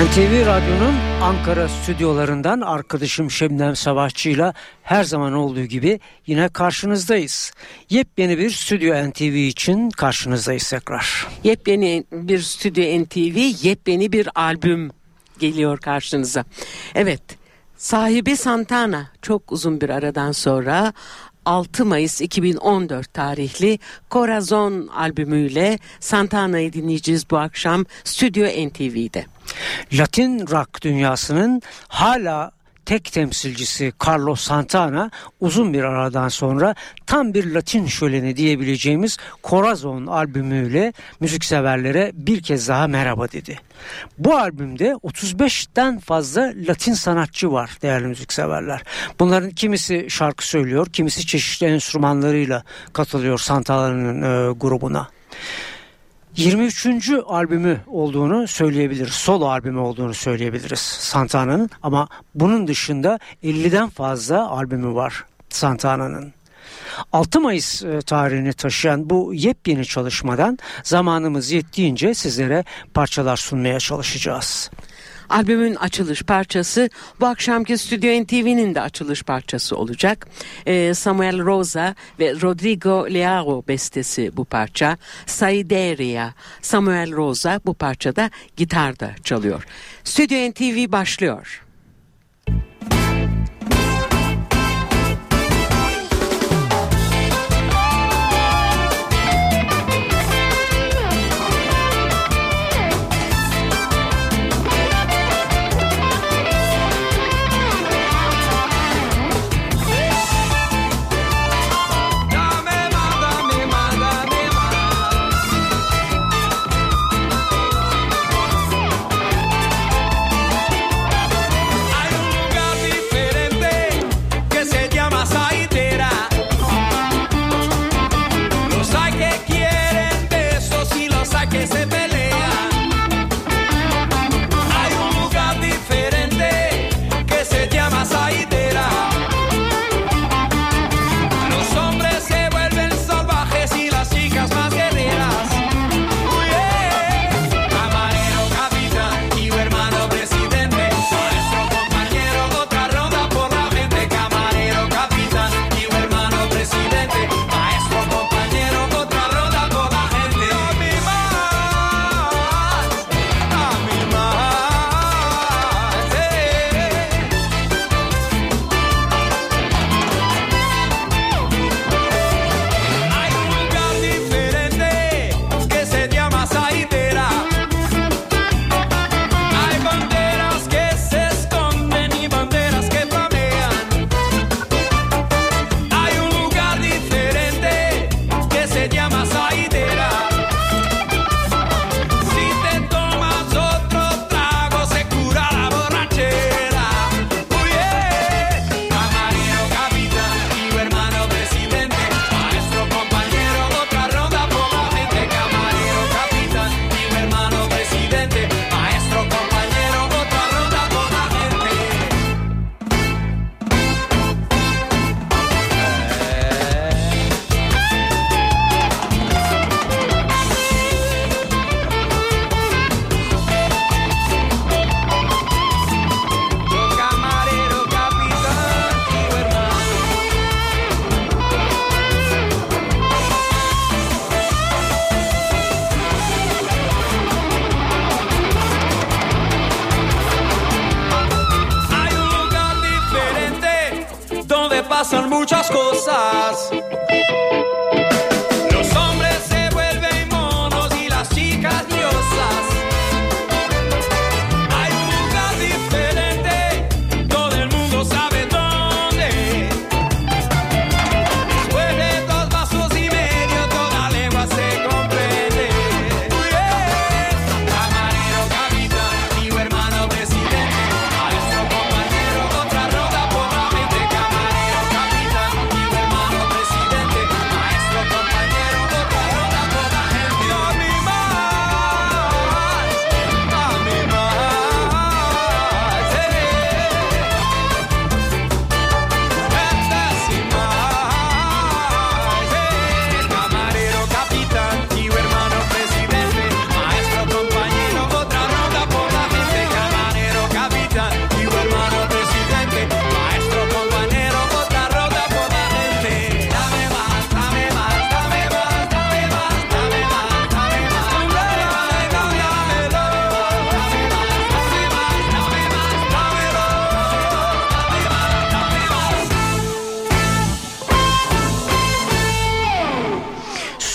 NTV Radyo'nun Ankara stüdyolarından arkadaşım Şebnem Savaşçı'yla her zaman olduğu gibi yine karşınızdayız. Yepyeni bir Stüdyo NTV için karşınızdayız tekrar. Yepyeni bir Stüdyo NTV, yepyeni bir albüm geliyor karşınıza. Evet, sahibi Santana çok uzun bir aradan sonra 6 Mayıs 2014 tarihli Corazon albümüyle Santana'yı dinleyeceğiz bu akşam Stüdyo NTV'de. Latin rock dünyasının hala tek temsilcisi Carlos Santana uzun bir aradan sonra tam bir Latin şöleni diyebileceğimiz Corazon albümüyle müzikseverlere bir kez daha merhaba dedi. Bu albümde 35'ten fazla Latin sanatçı var değerli müzikseverler. Bunların kimisi şarkı söylüyor, kimisi çeşitli enstrümanlarıyla katılıyor Santana'nın e, grubuna. 23. albümü olduğunu söyleyebiliriz. Solo albümü olduğunu söyleyebiliriz Santana'nın ama bunun dışında 50'den fazla albümü var Santana'nın. 6 Mayıs e, tarihini taşıyan bu yepyeni çalışmadan zamanımız yettiğince sizlere parçalar sunmaya çalışacağız. Albümün açılış parçası bu akşamki Stüdyo NTV'nin de açılış parçası olacak. Ee, Samuel Rosa ve Rodrigo Leao bestesi bu parça. Saideria, Samuel Rosa bu parçada gitarda çalıyor. Stüdyo NTV başlıyor. forças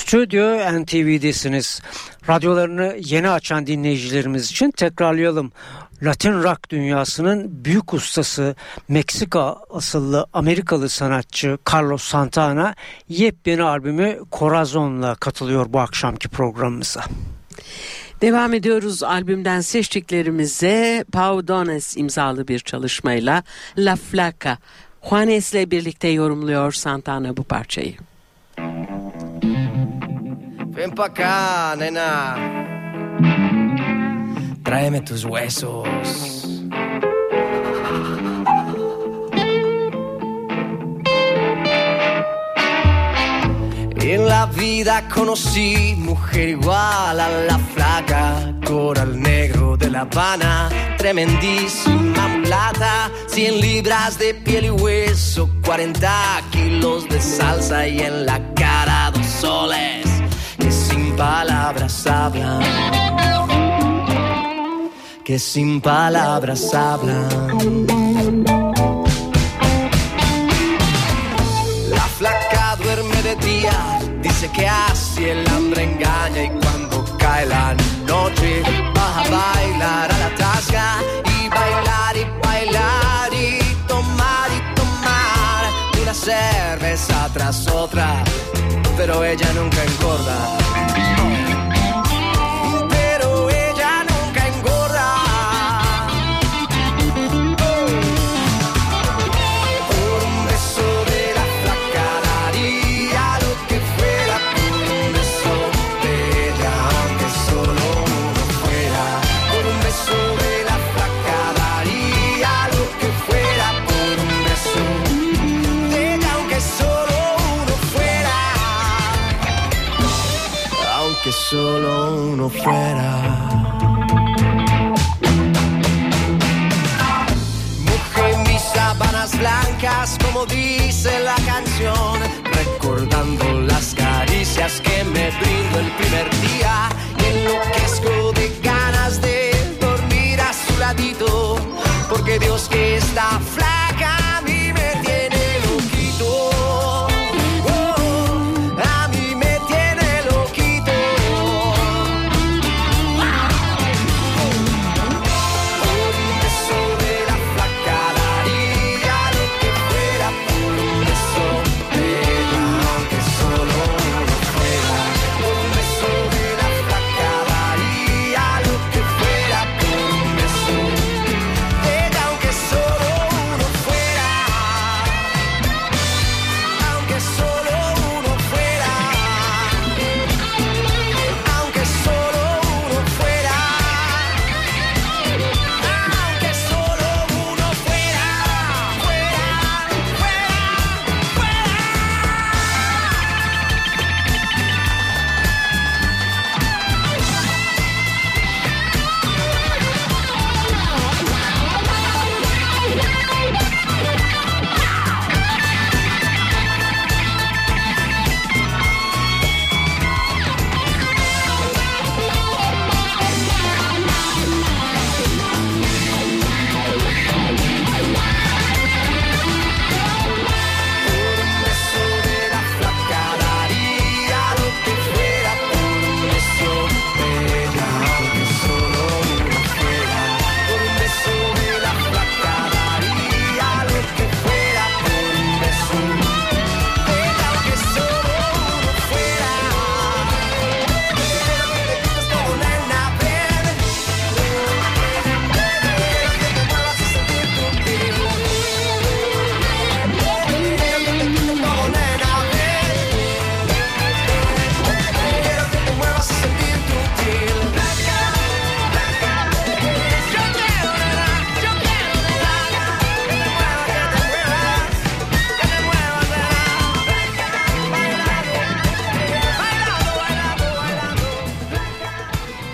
Stüdyo NTV'desiniz. Radyolarını yeni açan dinleyicilerimiz için tekrarlayalım. Latin rock dünyasının büyük ustası Meksika asıllı Amerikalı sanatçı Carlos Santana yepyeni albümü Corazon'la katılıyor bu akşamki programımıza. Devam ediyoruz albümden seçtiklerimize Pau Dones imzalı bir çalışmayla La Flaca. Juanes ile birlikte yorumluyor Santana bu parçayı. Ven pa acá, nena. Tráeme tus huesos. En la vida conocí mujer igual a la flaca, coral negro de La Habana, tremendísima mulata, 100 libras de piel y hueso, 40 kilos de salsa y en la cara dos soles palabras hablan, que sin palabras hablan. La flaca duerme de día, dice que así el hambre engaña y cuando cae la noche va a bailar a la tasca y bailar y bailar y tomar y tomar una cerveza tras otra, pero ella nunca engorda.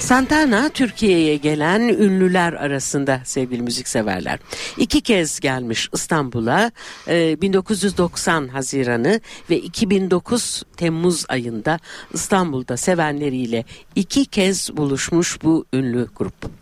Santana Türkiye'ye gelen ünlüler arasında sevgili müzikseverler. İki kez gelmiş İstanbul'a e, 1990 Haziran'ı ve 2009 Temmuz ayında İstanbul'da sevenleriyle iki kez buluşmuş bu ünlü grup.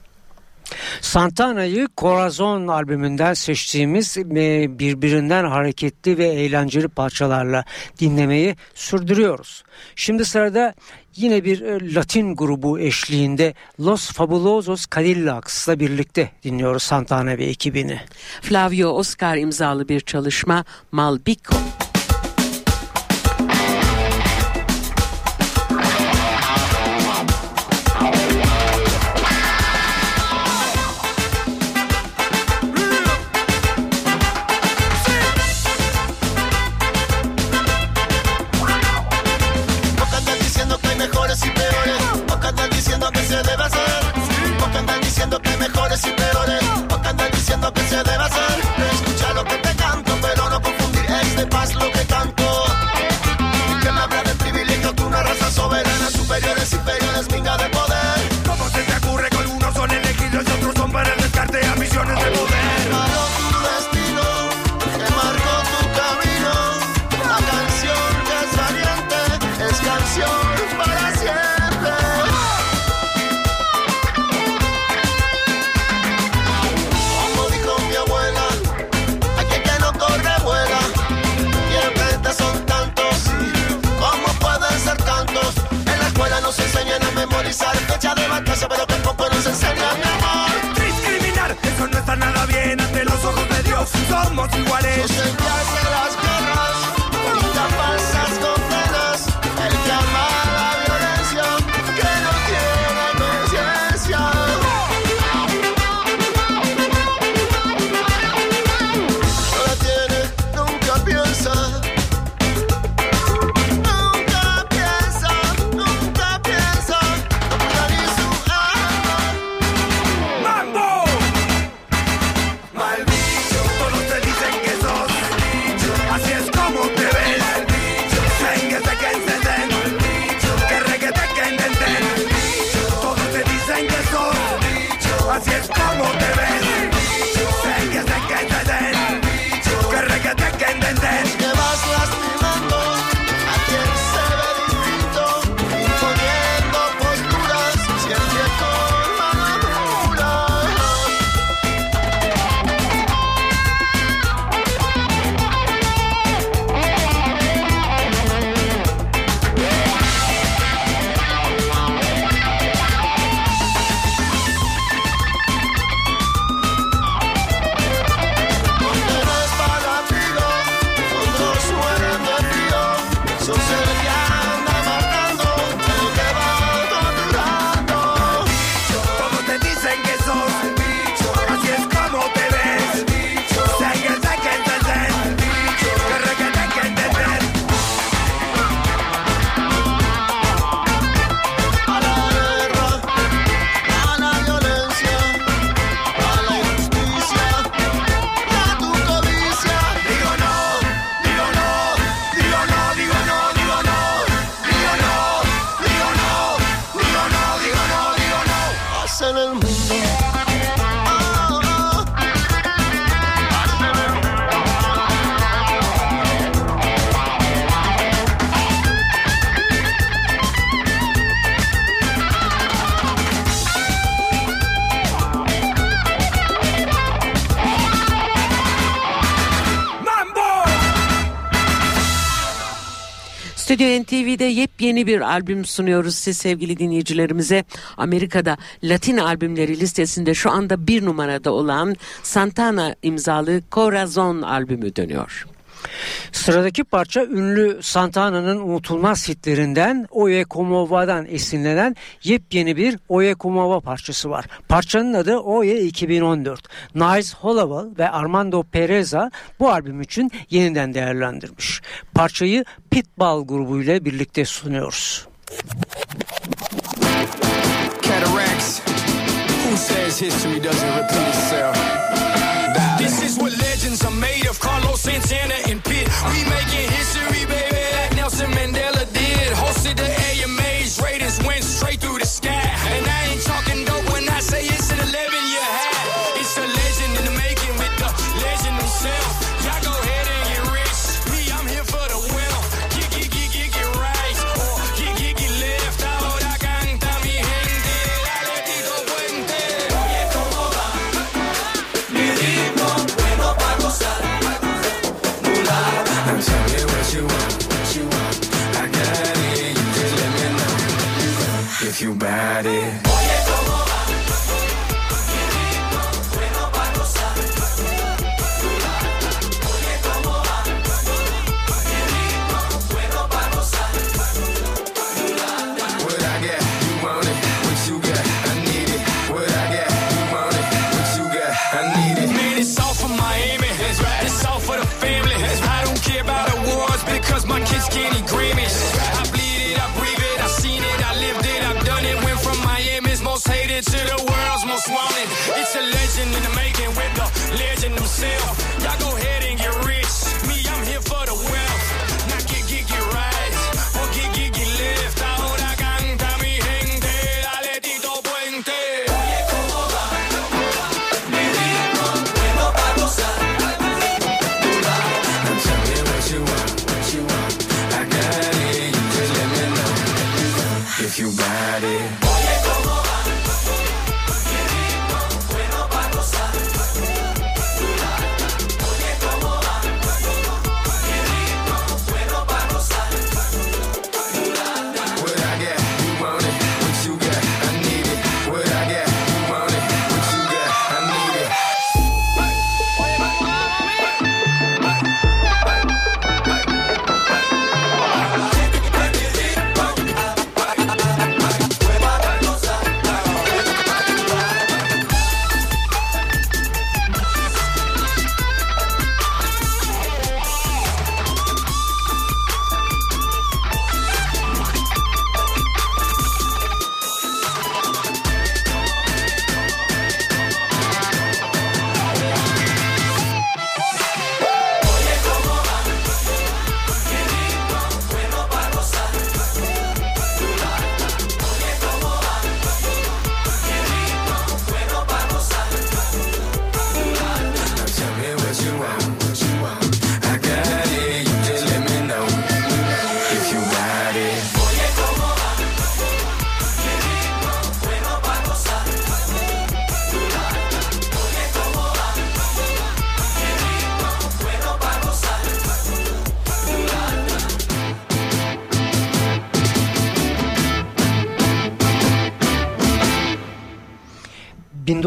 Santana'yı Corazon albümünden seçtiğimiz e, birbirinden hareketli ve eğlenceli parçalarla dinlemeyi sürdürüyoruz. Şimdi sırada yine bir e, Latin grubu eşliğinde Los Fabulosos Cadillacs'la birlikte dinliyoruz Santana ve ekibini. Flavio Oscar imzalı bir çalışma Malbico. Malbico. Just Radyo NTV'de yepyeni bir albüm sunuyoruz siz sevgili dinleyicilerimize. Amerika'da Latin albümleri listesinde şu anda bir numarada olan Santana imzalı Corazon albümü dönüyor. Sıradaki parça ünlü Santana'nın unutulmaz hitlerinden Oye Komova'dan esinlenen yepyeni bir Oye Komova parçası var. Parçanın adı Oye 2014. Niles Hollowell ve Armando Pereza bu albüm için yeniden değerlendirmiş. Parçayı Pitbull grubuyla birlikte sunuyoruz. Cataracts. Who says history doesn't repeat itself? This is what legends are made Santana and Pitt. We making history, baby, like Nelson Mandela If you bad it. What I get, you want it. What you got, I need it. What I get, you want it. What you got, I need it. Man, it's all for Miami. That's right. It's all for the family. That's right. I don't care about awards because my kids can't eat Grammys. To the world's most wanted. It's a legend in the making with the legend himself.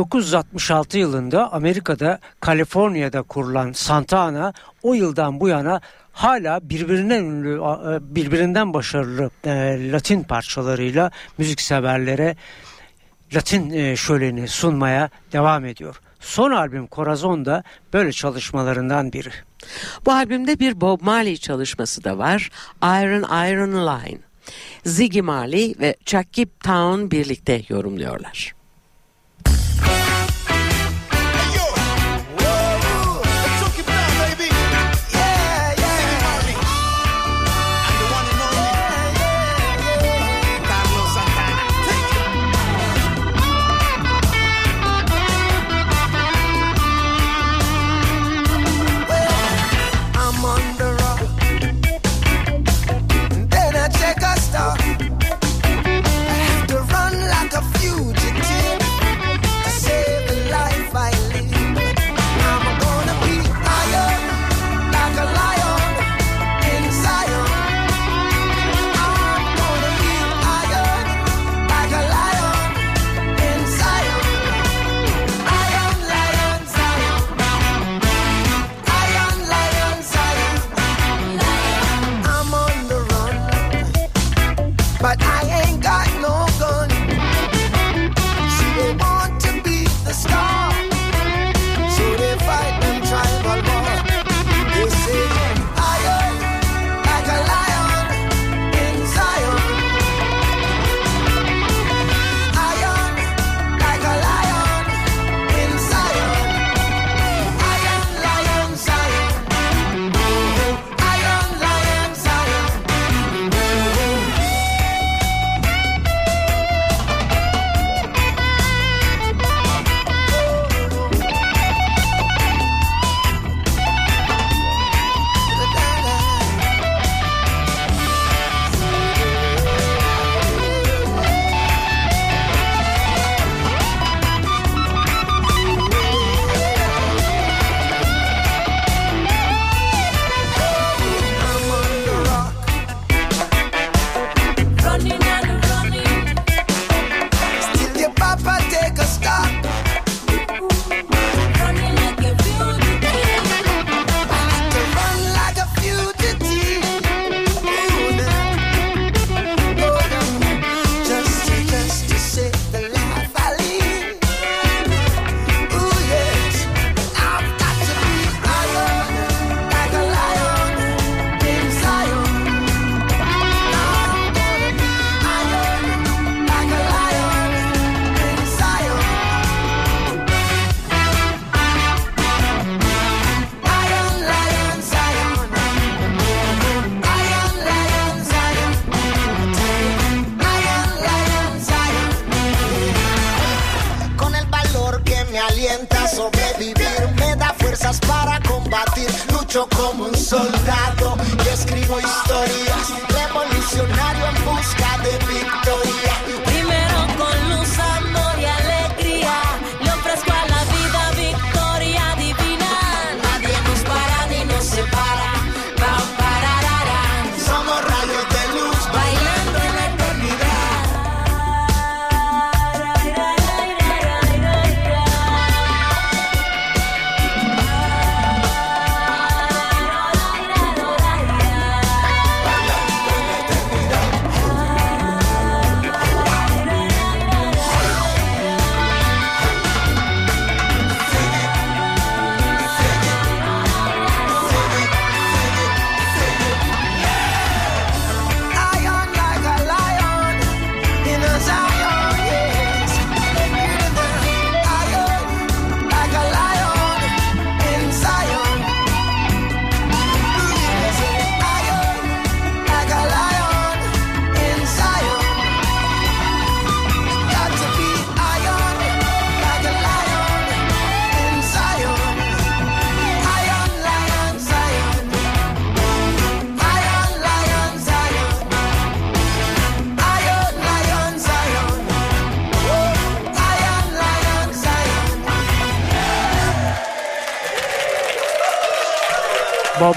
...1966 yılında Amerika'da Kaliforniya'da kurulan Santana o yıldan bu yana hala birbirinden ünlü, e, birbirinden başarılı e, Latin parçalarıyla müzikseverlere Latin e, şöleni sunmaya devam ediyor. Son albüm Corazon da böyle çalışmalarından biri. Bu albümde bir Bob Marley çalışması da var. Iron Iron Line. Ziggy Marley ve Chucky Town birlikte yorumluyorlar.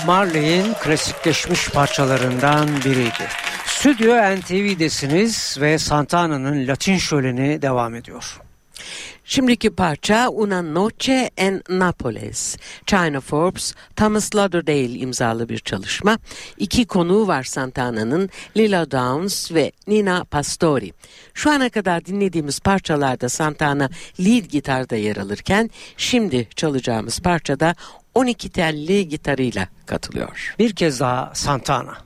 Marley'in klasikleşmiş parçalarından biriydi. Stüdyo NTV'desiniz ve Santana'nın Latin şöleni devam ediyor. Şimdiki parça Una Noche en Nápoles. China Forbes, Thomas Lauderdale imzalı bir çalışma. İki konuğu var Santana'nın Lila Downs ve Nina Pastori. Şu ana kadar dinlediğimiz parçalarda Santana lead gitarda yer alırken şimdi çalacağımız parçada 12 telli gitarıyla katılıyor. Bir kez daha Santana.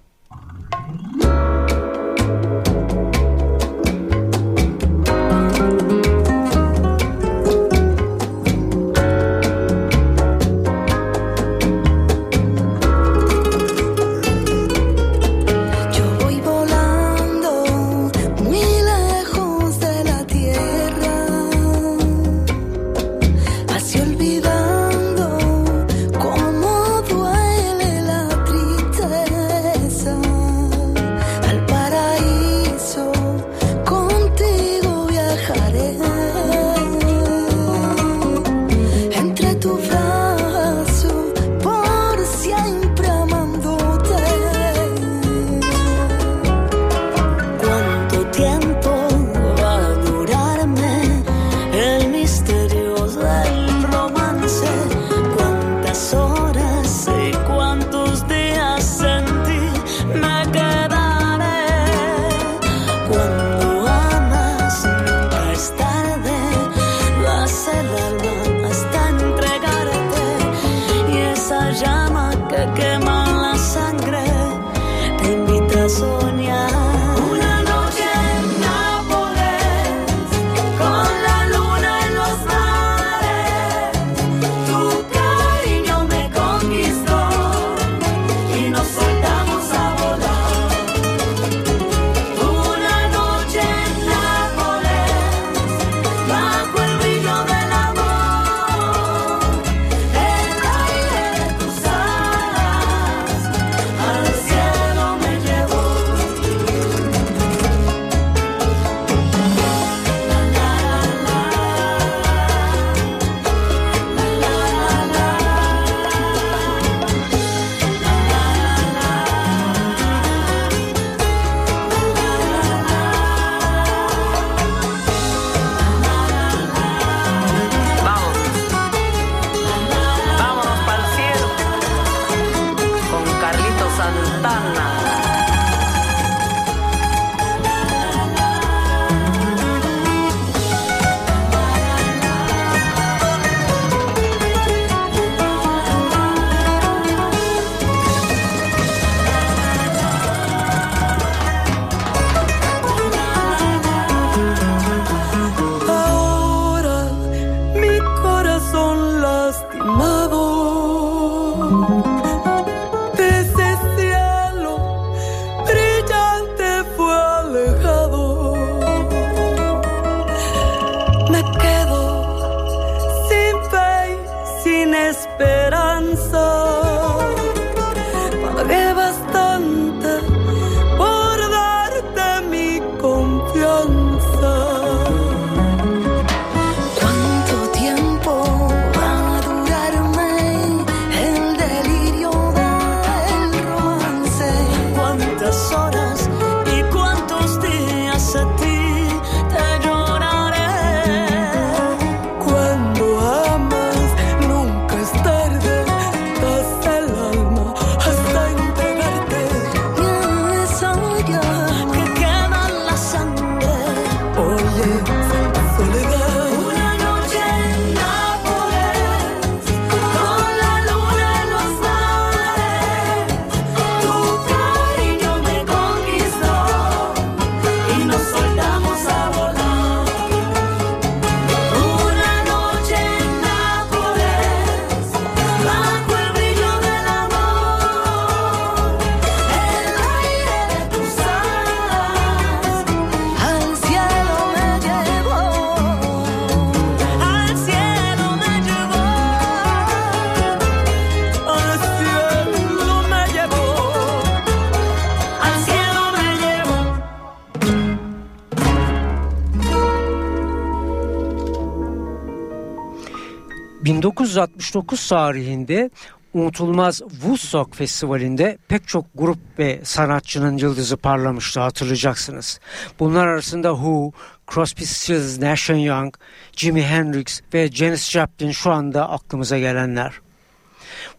1969 tarihinde unutulmaz Woodstock Festivali'nde pek çok grup ve sanatçının yıldızı parlamıştı hatırlayacaksınız. Bunlar arasında Who, Crosby, Stills, Nash Young, Jimi Hendrix ve Janis Joplin şu anda aklımıza gelenler.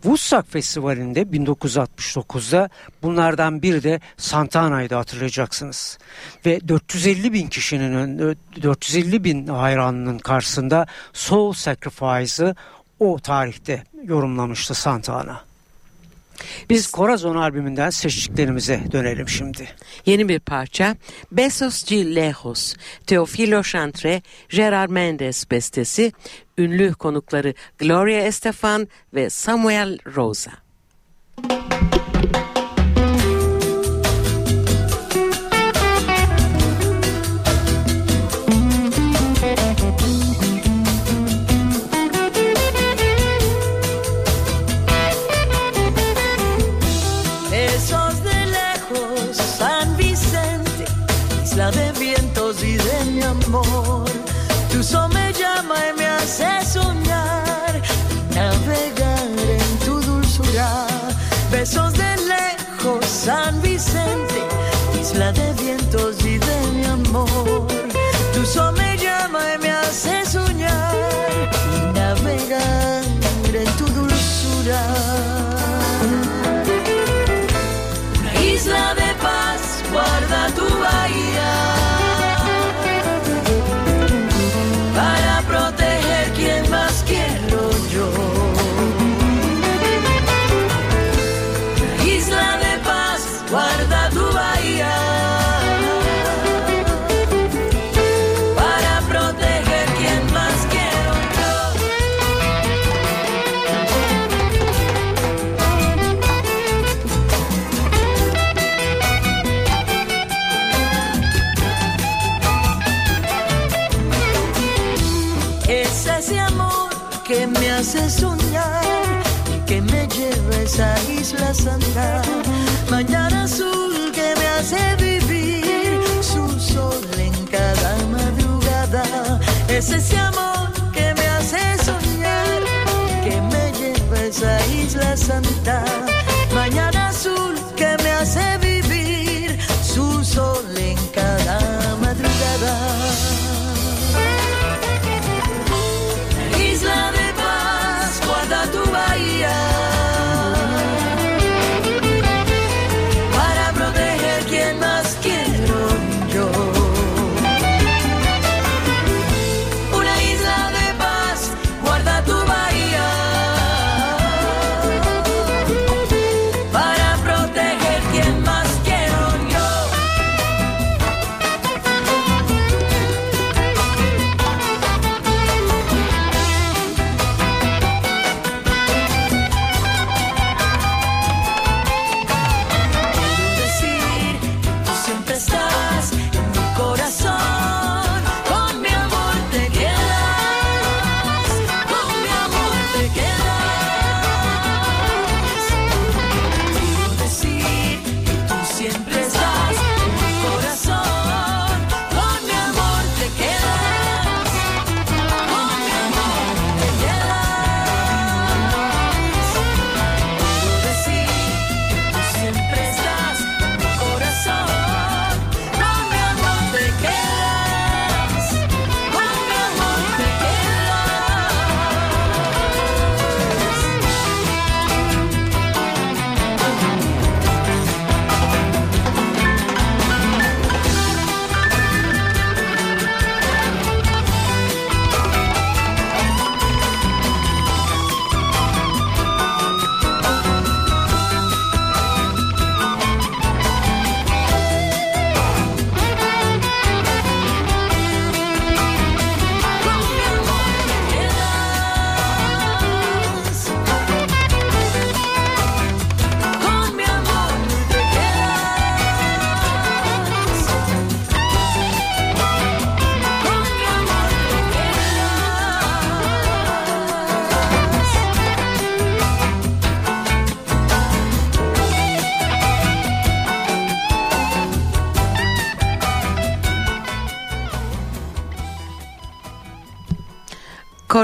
Woodstock Festivali'nde 1969'da bunlardan biri de Santana'ydı hatırlayacaksınız. Ve 450 bin kişinin ön- 450 bin hayranının karşısında Soul Sacrifice'ı o tarihte yorumlamıştı Santana. Biz Corazon albümünden seçtiklerimize dönelim şimdi. Yeni bir parça Besos de Lejos, Teofilo Chantre, Gerard Mendes bestesi, ünlü konukları Gloria Estefan ve Samuel Rosa. Isla santa. Mañana azul que me hace vivir su sol en cada madrugada. Es ese amor que me hace soñar que me lleva a esa isla santa.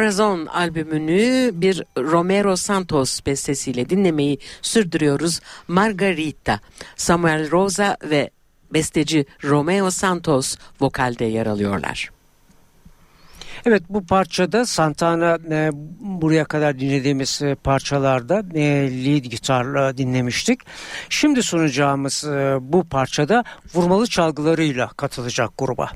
Corazon albümünü bir Romero Santos bestesiyle dinlemeyi sürdürüyoruz. Margarita, Samuel Rosa ve besteci Romeo Santos vokalde yer alıyorlar. Evet bu parçada Santana e, buraya kadar dinlediğimiz e, parçalarda e, lead gitarla dinlemiştik. Şimdi sunacağımız e, bu parçada vurmalı çalgılarıyla katılacak gruba.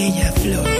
aquella flor.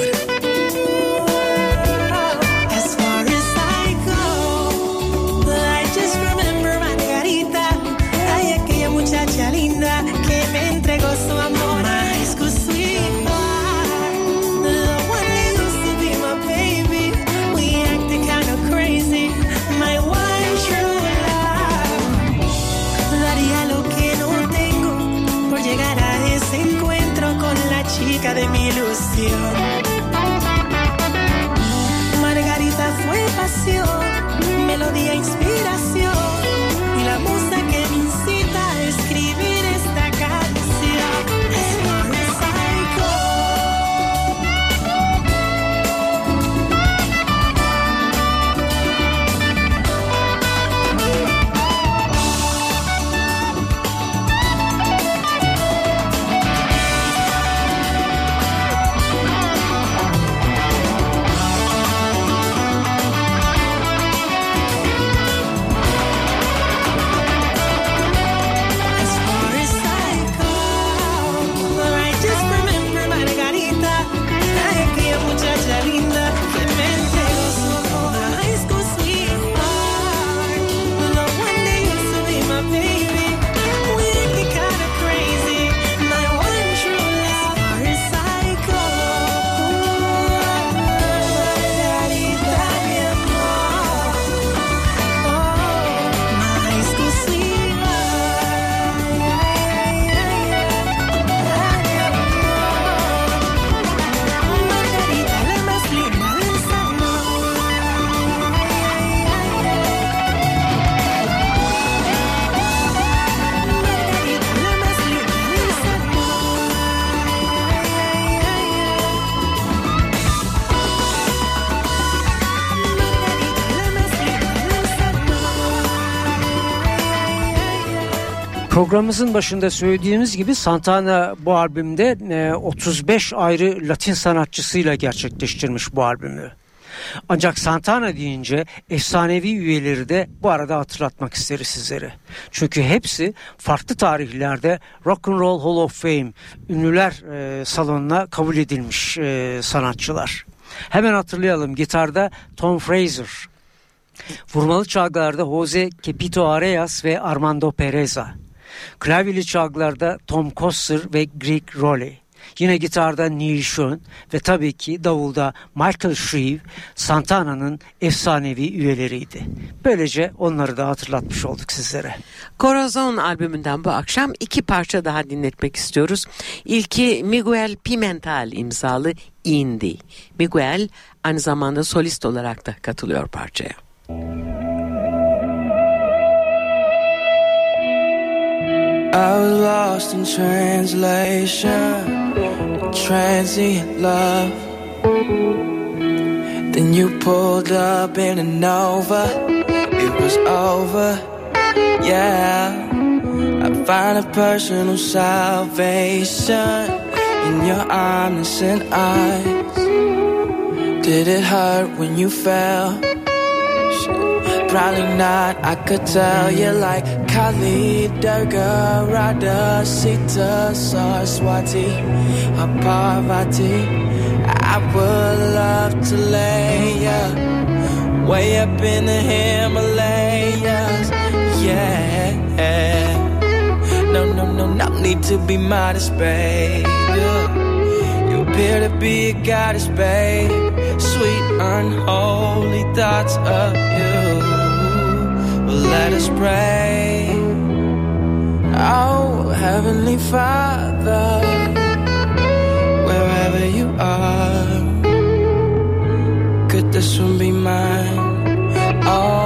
programımızın başında söylediğimiz gibi Santana bu albümde e, 35 ayrı Latin sanatçısıyla gerçekleştirmiş bu albümü. Ancak Santana deyince efsanevi üyeleri de bu arada hatırlatmak isteriz sizlere. Çünkü hepsi farklı tarihlerde Rock and Roll Hall of Fame ünlüler e, salonuna kabul edilmiş e, sanatçılar. Hemen hatırlayalım gitarda Tom Fraser, vurmalı çalgılarda Jose Capito Areas ve Armando Pereza. Klavyeli çalgılarda Tom Koster ve Greg Rowley. Yine gitarda Neil Schoen ve tabii ki davulda Michael Shreve Santana'nın efsanevi üyeleriydi. Böylece onları da hatırlatmış olduk sizlere. Corazon albümünden bu akşam iki parça daha dinletmek istiyoruz. İlki Miguel Pimental imzalı Indi. Miguel aynı zamanda solist olarak da katılıyor parçaya. Müzik I was lost in translation, transient love. Then you pulled up in a Nova, it was over, yeah. I find a personal salvation in your and eyes. Did it hurt when you fell? Probably not, I could tell you like Khalid, Durga, Radha, Sita, Saraswati, Parvati. I would love to lay ya way up in the Himalayas, yeah. No, no, no, no need to be modest, babe. You appear to be a goddess, babe. Sweet, unholy thoughts of you. Let us pray. Oh, Heavenly Father, wherever you are, could this one be mine? All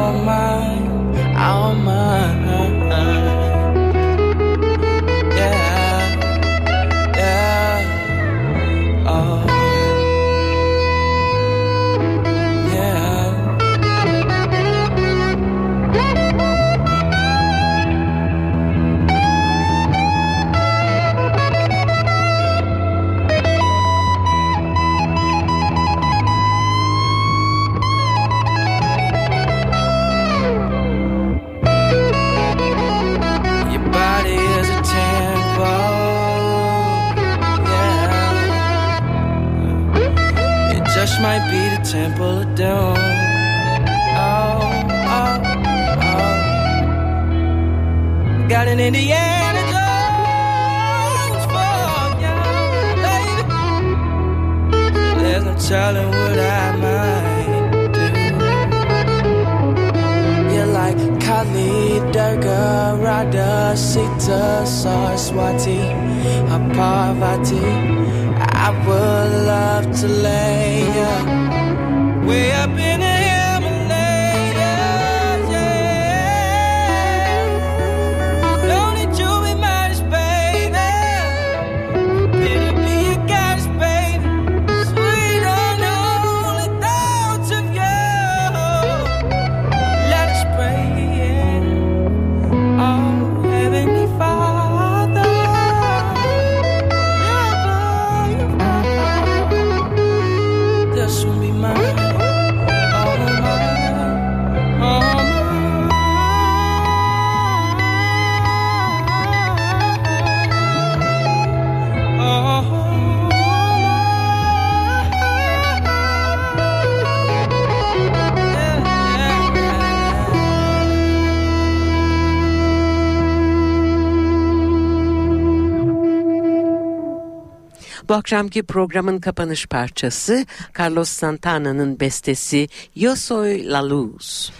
akşamki programın kapanış parçası Carlos Santana'nın bestesi Yo Soy La Luz.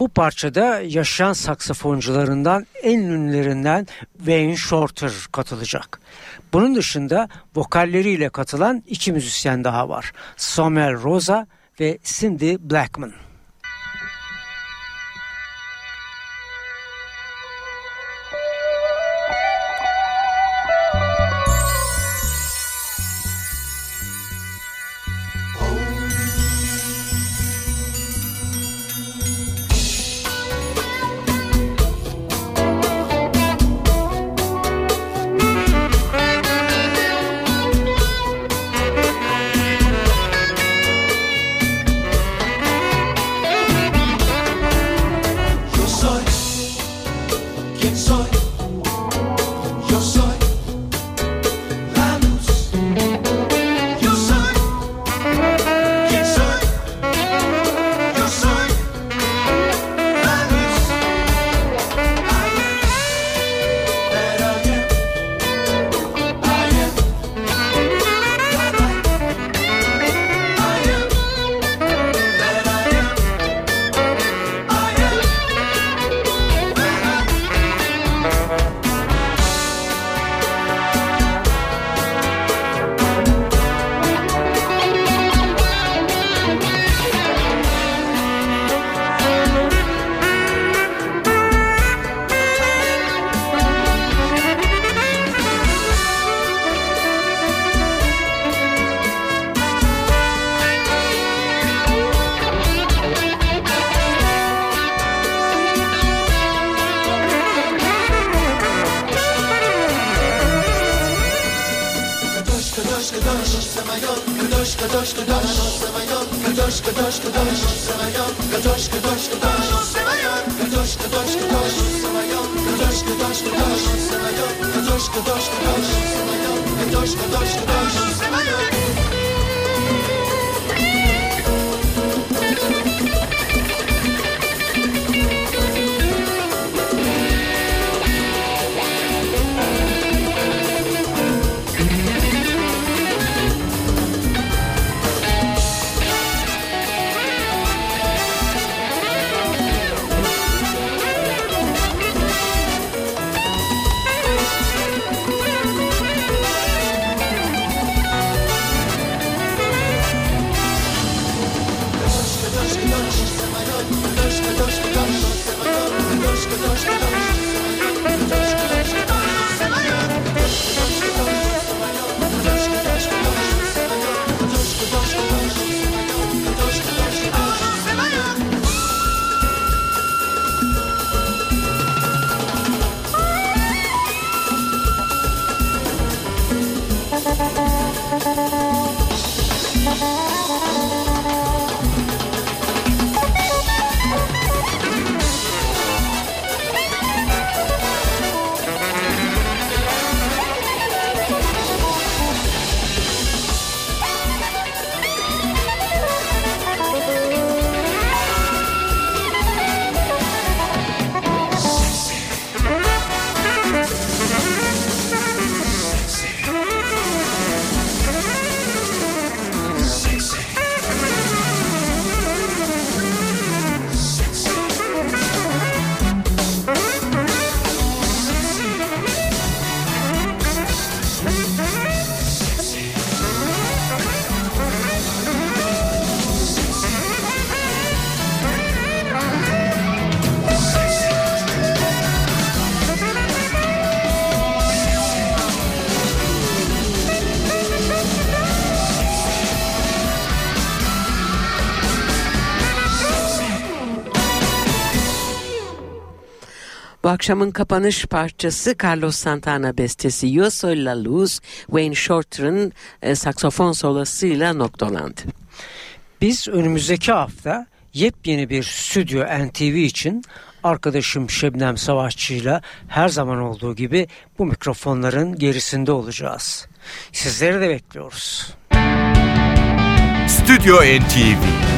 Bu parçada yaşayan saksafoncularından en ünlülerinden Wayne Shorter katılacak. Bunun dışında vokalleriyle katılan iki müzisyen daha var. Samuel Rosa ve Cindy Blackman. داشت داشت داشت داشت داشت akşamın kapanış parçası Carlos Santana bestesi Yo Soy La Luz, Wayne Shorter'ın e, saksofon solosuyla noktalandı. Biz önümüzdeki hafta yepyeni bir stüdyo NTV için arkadaşım Şebnem Savaşçı'yla her zaman olduğu gibi bu mikrofonların gerisinde olacağız. Sizleri de bekliyoruz. Stüdyo NTV